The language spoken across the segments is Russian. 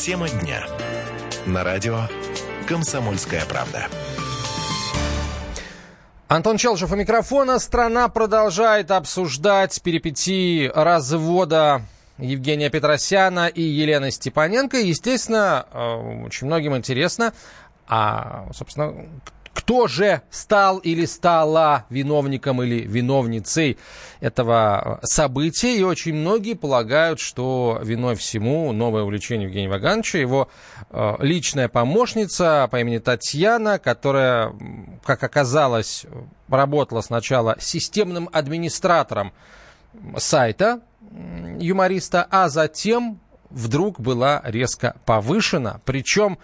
Тема дня. На радио «Комсомольская правда». Антон Челшев у микрофона. Страна продолжает обсуждать перипетии развода Евгения Петросяна и Елены Степаненко. Естественно, э, очень многим интересно, а, собственно, кто же стал или стала виновником или виновницей этого события. И очень многие полагают, что виной всему новое увлечение Евгения Вагановича, его э, личная помощница по имени Татьяна, которая, как оказалось, работала сначала системным администратором сайта юмориста, а затем вдруг была резко повышена. Причем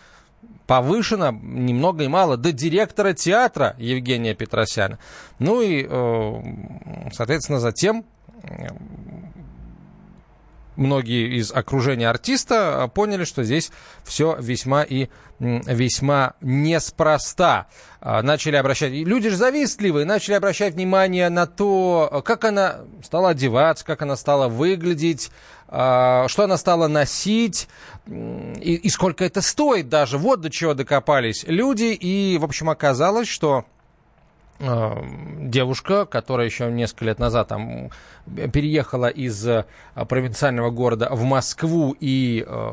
повышена ни много ни мало до директора театра Евгения Петросяна. Ну и, э, соответственно, затем многие из окружения артиста поняли, что здесь все весьма и весьма неспроста. А, начали обращать, люди же завистливые, начали обращать внимание на то, как она стала одеваться, как она стала выглядеть, а, что она стала носить и, и сколько это стоит даже. Вот до чего докопались люди. И, в общем, оказалось, что девушка, которая еще несколько лет назад там переехала из э, провинциального города в Москву и э,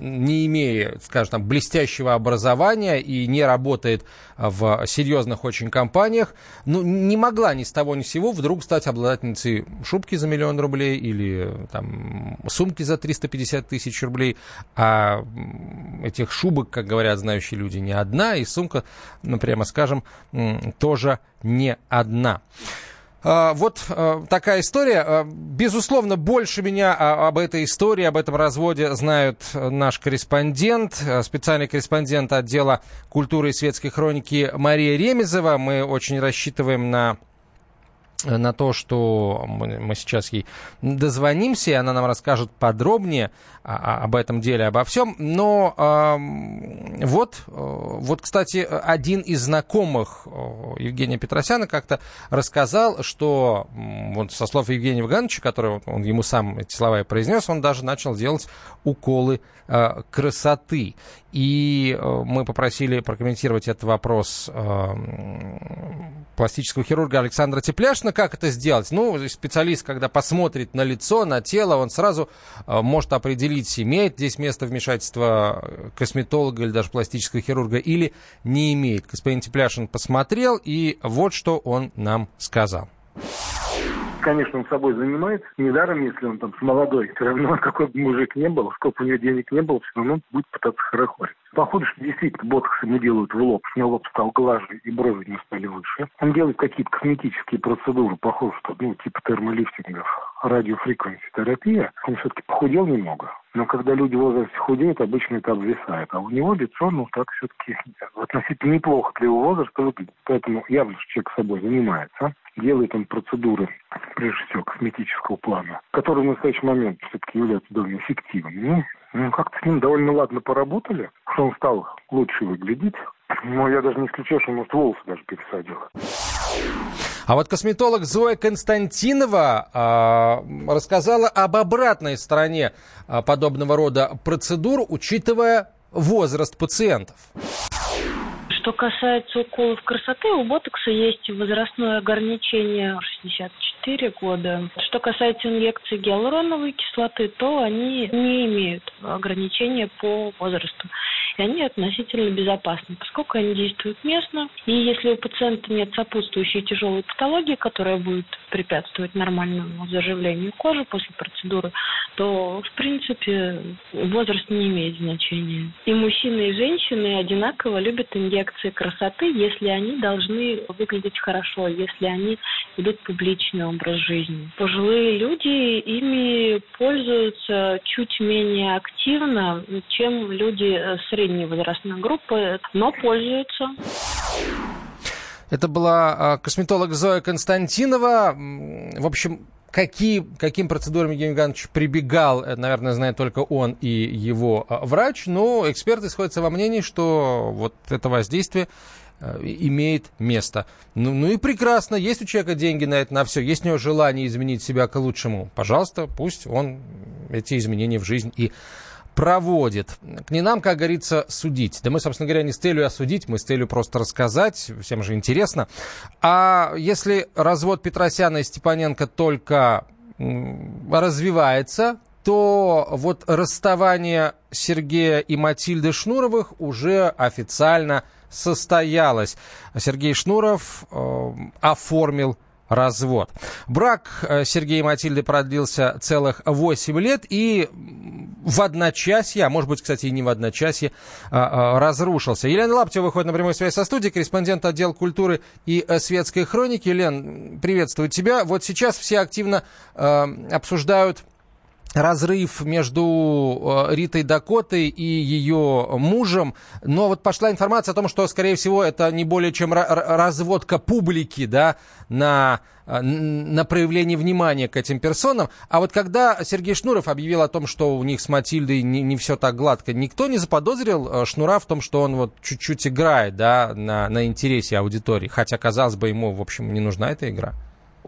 не имея, скажем там, блестящего образования и не работает в серьезных очень компаниях, ну, не могла ни с того ни с сего вдруг стать обладательницей шубки за миллион рублей или там сумки за 350 тысяч рублей, а этих шубок, как говорят знающие люди, не одна, и сумка, ну, прямо скажем, тоже не одна. А, вот а, такая история. А, безусловно, больше меня об этой истории, об этом разводе знают наш корреспондент, специальный корреспондент отдела культуры и светской хроники Мария Ремезова. Мы очень рассчитываем на на то, что мы, сейчас ей дозвонимся, и она нам расскажет подробнее об этом деле, обо всем. Но э, вот, вот, кстати, один из знакомых Евгения Петросяна как-то рассказал, что вот со слов Евгения Вагановича, который он ему сам эти слова и произнес, он даже начал делать уколы э, красоты. И э, мы попросили прокомментировать этот вопрос э, пластического хирурга Александра Тепляшина. Как это сделать? Ну, специалист, когда посмотрит на лицо, на тело, он сразу э, может определить, имеет здесь место вмешательства косметолога или даже пластического хирурга или не имеет. Господин Тепляшин посмотрел, и вот что он нам сказал. Конечно, он собой занимается. Недаром, если он там с молодой. Все равно, какой бы мужик не был, сколько у него денег не было, все равно будет пытаться хорохорить. Походу, что действительно ботокс ему делают в лоб. Него лоб стал глаже и брови не стали выше. Он делает какие-то косметические процедуры, похоже, что, ну, типа термолифтингов, радиофреквенси терапия. Он все-таки похудел немного. Но когда люди в возрасте худеют, обычно это обвисает. А у него лицо, ну, так все-таки относительно неплохо для его возраста выглядит. Поэтому явно, что человек собой занимается. Делает он процедуры, прежде всего, косметического плана, которые в настоящий момент все-таки являются довольно эффективными. Ну, ну, как-то с ним довольно ладно поработали, что он стал лучше выглядеть. Но я даже не исключаю, что, может, волосы даже пересадила. А вот косметолог Зоя Константинова э, рассказала об обратной стороне э, подобного рода процедур, учитывая возраст пациентов. Что касается уколов красоты, у ботокса есть возрастное ограничение 64 года. Что касается инъекций гиалуроновой кислоты, то они не имеют ограничения по возрасту и они относительно безопасны, поскольку они действуют местно. И если у пациента нет сопутствующей тяжелой патологии, которая будет препятствовать нормальному заживлению кожи после процедуры, то, в принципе, возраст не имеет значения. И мужчины, и женщины одинаково любят инъекции красоты, если они должны выглядеть хорошо, если они ведут публичный образ жизни. Пожилые люди ими пользуются чуть менее активно, чем люди среднего средней возрастной группы, но пользуются. Это была а, косметолог Зоя Константинова. В общем, какие, каким процедурам Евгений Иванович прибегал, наверное, знает только он и его а, врач, но эксперты сходятся во мнении, что вот это воздействие а, имеет место. Ну, ну и прекрасно, есть у человека деньги на это, на все, есть у него желание изменить себя к лучшему. Пожалуйста, пусть он эти изменения в жизнь и проводит. Не нам, как говорится, судить. Да мы, собственно говоря, не с целью осудить, мы с целью просто рассказать, всем же интересно. А если развод Петросяна и Степаненко только развивается, то вот расставание Сергея и Матильды Шнуровых уже официально состоялось. Сергей Шнуров э, оформил развод. Брак э, Сергея и Матильды продлился целых 8 лет и в одночасье, а может быть, кстати, и не в одночасье, а, а, разрушился. Елена Лаптева выходит на прямую связь со студией, корреспондент отдела культуры и э, светской хроники. Лен, приветствую тебя. Вот сейчас все активно э, обсуждают разрыв между э, Ритой Дакотой и ее мужем. Но вот пошла информация о том, что, скорее всего, это не более чем разводка публики, да, на, э, на проявление внимания к этим персонам. А вот когда Сергей Шнуров объявил о том, что у них с Матильдой не, не все так гладко, никто не заподозрил э, Шнура в том, что он вот чуть-чуть играет, да, на, на интересе аудитории. Хотя, казалось бы, ему, в общем, не нужна эта игра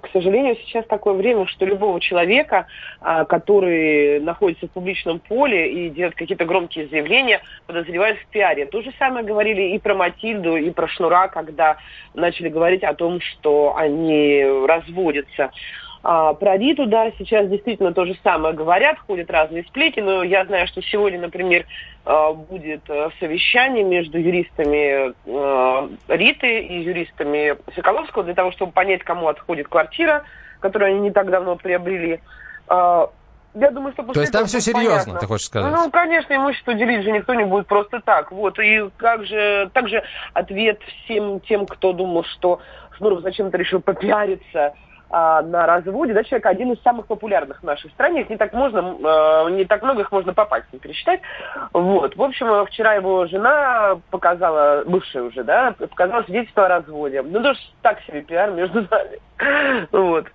к сожалению, сейчас такое время, что любого человека, а, который находится в публичном поле и делает какие-то громкие заявления, подозревают в пиаре. То же самое говорили и про Матильду, и про Шнура, когда начали говорить о том, что они разводятся. А, про Риту, да, сейчас действительно то же самое говорят, ходят разные сплети, но я знаю, что сегодня, например, а, будет э, совещание между юристами э, Риты и юристами Соколовского для того, чтобы понять, кому отходит квартира, которую они не так давно приобрели. А, я думаю, что То есть там все серьезно, понятно. ты хочешь сказать? Ну, конечно, имущество делить же никто не будет просто так. Вот, и как же, также ответ всем тем, кто думал, что Шнуров зачем-то решил попиариться, а, на разводе, да, человек один из самых популярных в нашей стране, их не так можно, э, не так много их можно по пальцам пересчитать. Вот. В общем, вчера его жена показала, бывшая уже, да, показала свидетельство о разводе. Ну, тоже так себе пиар между нами. Вот.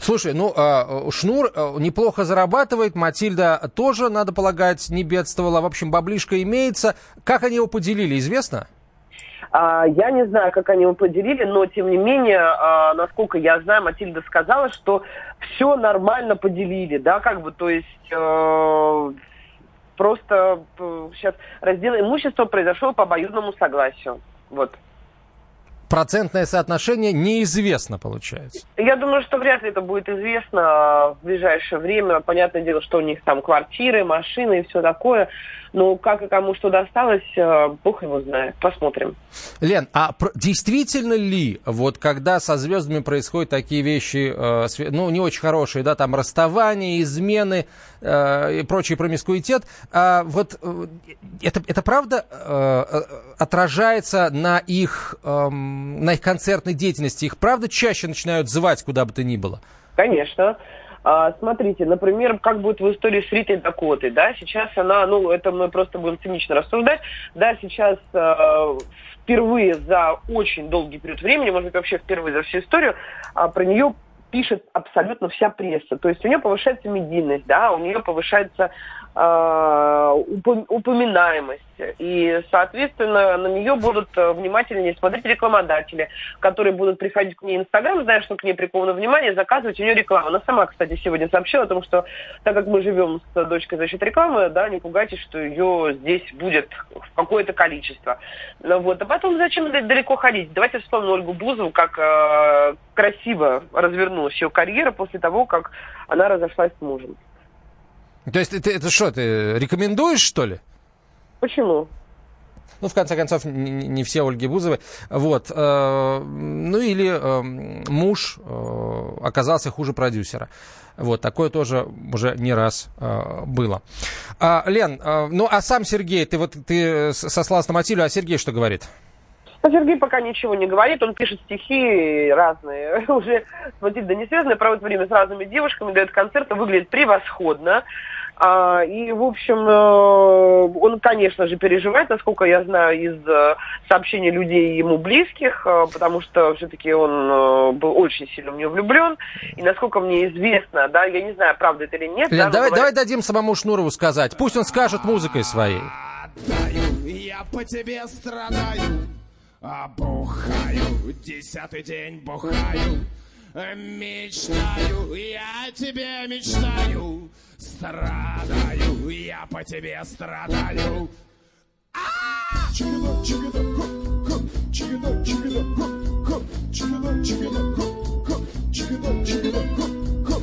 Слушай, ну, а, Шнур неплохо зарабатывает, Матильда тоже, надо полагать, не бедствовала. В общем, баблишка имеется. Как они его поделили, известно? А, я не знаю, как они его поделили, но тем не менее, а, насколько я знаю, Матильда сказала, что все нормально поделили, да, как бы, то есть э, просто сейчас э, раздел имущества произошел по обоюдному согласию. Вот. Процентное соотношение неизвестно, получается. Я думаю, что вряд ли это будет известно в ближайшее время. Понятное дело, что у них там квартиры, машины и все такое. Но как и кому что досталось, э, бог его знает. Посмотрим. Лен, а действительно ли, вот когда со звездами происходят такие вещи, э, ну, не очень хорошие, да, там расставания, измены э, и прочий промискуитет, а вот это, это правда отражается на их, эм, на их концертной деятельности? Их правда чаще начинают звать куда бы то ни было? Конечно. А, смотрите, например, как будет в истории с Ритой Дакотой, да, сейчас она, ну, это мы просто будем цинично рассуждать, да, сейчас э, впервые за очень долгий период времени, может быть, вообще впервые за всю историю, э, про нее пишет абсолютно вся пресса. То есть у нее повышается медийность, да, у нее повышается э, упоминаемость. И, соответственно, на нее будут э, внимательнее смотреть рекламодатели, которые будут приходить к ней в Инстаграм, зная, что к ней приковано внимание, заказывать у нее рекламу. Она сама, кстати, сегодня сообщила о том, что так как мы живем с дочкой за счет рекламы, да, не пугайтесь, что ее здесь будет какое-то количество. Ну, вот. А потом зачем далеко ходить? Давайте вспомним Ольгу Бузову, как э, красиво развернулась ее карьера после того, как она разошлась с мужем. То есть это, это что, ты рекомендуешь, что ли? Почему? Ну, в конце концов, не, все Ольги Бузовы. Вот. Э, ну, или э, муж э, оказался хуже продюсера. Вот, такое тоже уже не раз э, было. А, Лен, э, ну, а сам Сергей, ты вот ты сослался на Матилю, а Сергей что говорит? А Сергей пока ничего не говорит, он пишет стихи разные. Уже с Матильдой не связано, проводит время с разными девушками, дает концерты, выглядит превосходно. А, и, в общем, э, он, конечно же, переживает, насколько я знаю, из э, сообщений людей ему близких, э, потому что все-таки он был очень сильно в нее влюблен. И, насколько мне известно, да, я не знаю, правда это или нет. Лен, да, давай, говорят... давай дадим самому Шнурову сказать. Пусть он скажет музыкой своей. Я по тебе страдаю, а бухаю, десятый день бухаю. Мечтаю, я тебе мечтаю, страдаю, я по тебе страдаю. Чигида, чигида, хоп, хоп, чигида, чигида, хоп, хоп, чигида, чигида, хоп, хоп, чигида, чигида, хоп, хоп,